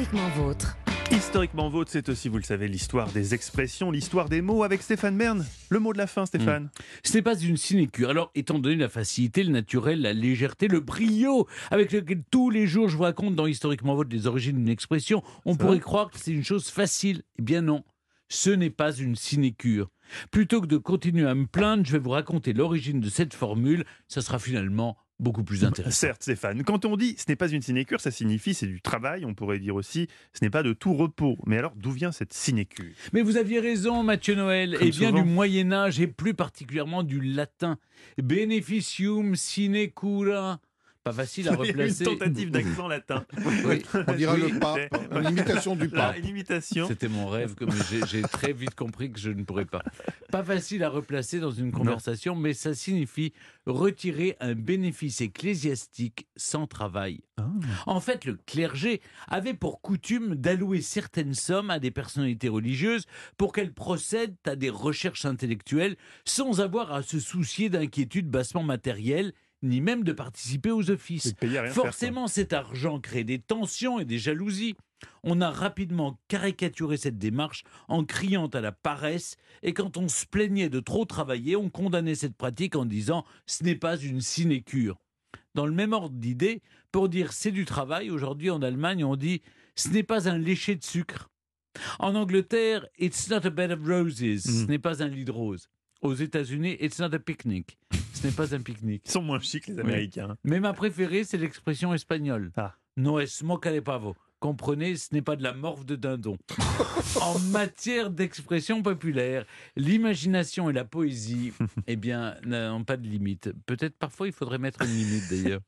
Historiquement vôtre. Historiquement vôtre, c'est aussi, vous le savez, l'histoire des expressions, l'histoire des mots avec Stéphane Bern. Le mot de la fin, Stéphane. Hmm. Ce n'est pas une sinécure. Alors, étant donné la facilité, le naturel, la légèreté, le brio avec lequel tous les jours je vous raconte dans Historiquement Vôtre les origines d'une expression, on pourrait croire que c'est une chose facile. Eh bien non, ce n'est pas une sinécure. Plutôt que de continuer à me plaindre, je vais vous raconter l'origine de cette formule. Ça sera finalement beaucoup plus intéressant. Certes, Stéphane. Quand on dit ce n'est pas une sinécure, ça signifie c'est du travail. On pourrait dire aussi ce n'est pas de tout repos. Mais alors, d'où vient cette sinécure? Mais vous aviez raison, Mathieu Noël. Comme et bien du Moyen Âge et plus particulièrement du latin. Beneficium sinecura. Pas facile à replacer. Une tentative d'accent latin. Oui. On dirait Oui, le pape, c'est- une imitation du pape. C'était mon rêve, j'ai- j'ai très vite compris que je ne pourrais pas. Pas facile à replacer dans une conversation, mais ça signifie retirer un bénéfice ecclésiastique sans travail. Ah. En fait, le clergé avait pour coutume d'allouer certaines sommes à des personnalités religieuses pour qu'elles procèdent à des recherches intellectuelles sans avoir à se soucier d'inquiétudes bassement matérielles, ni même de participer aux offices. Faire. Forcément, cet argent crée des tensions et des jalousies. On a rapidement caricaturé cette démarche en criant à la paresse et quand on se plaignait de trop travailler, on condamnait cette pratique en disant ce n'est pas une sinécure. Dans le même ordre d'idée, pour dire c'est du travail, aujourd'hui en Allemagne, on dit ce n'est pas un lécher de sucre. En Angleterre, it's not a bed of roses, ce Mhm. n'est pas un lit de roses. Aux États-Unis, it's not a picnic, ce n'est pas un pique-nique. Ils sont moins chics, les Américains. Mais ma préférée, c'est l'expression espagnole. Ah. No es moca de pavo. Comprenez, ce n'est pas de la morve de dindon. en matière d'expression populaire, l'imagination et la poésie, eh bien, n'ont pas de limite. Peut-être parfois il faudrait mettre une limite d'ailleurs.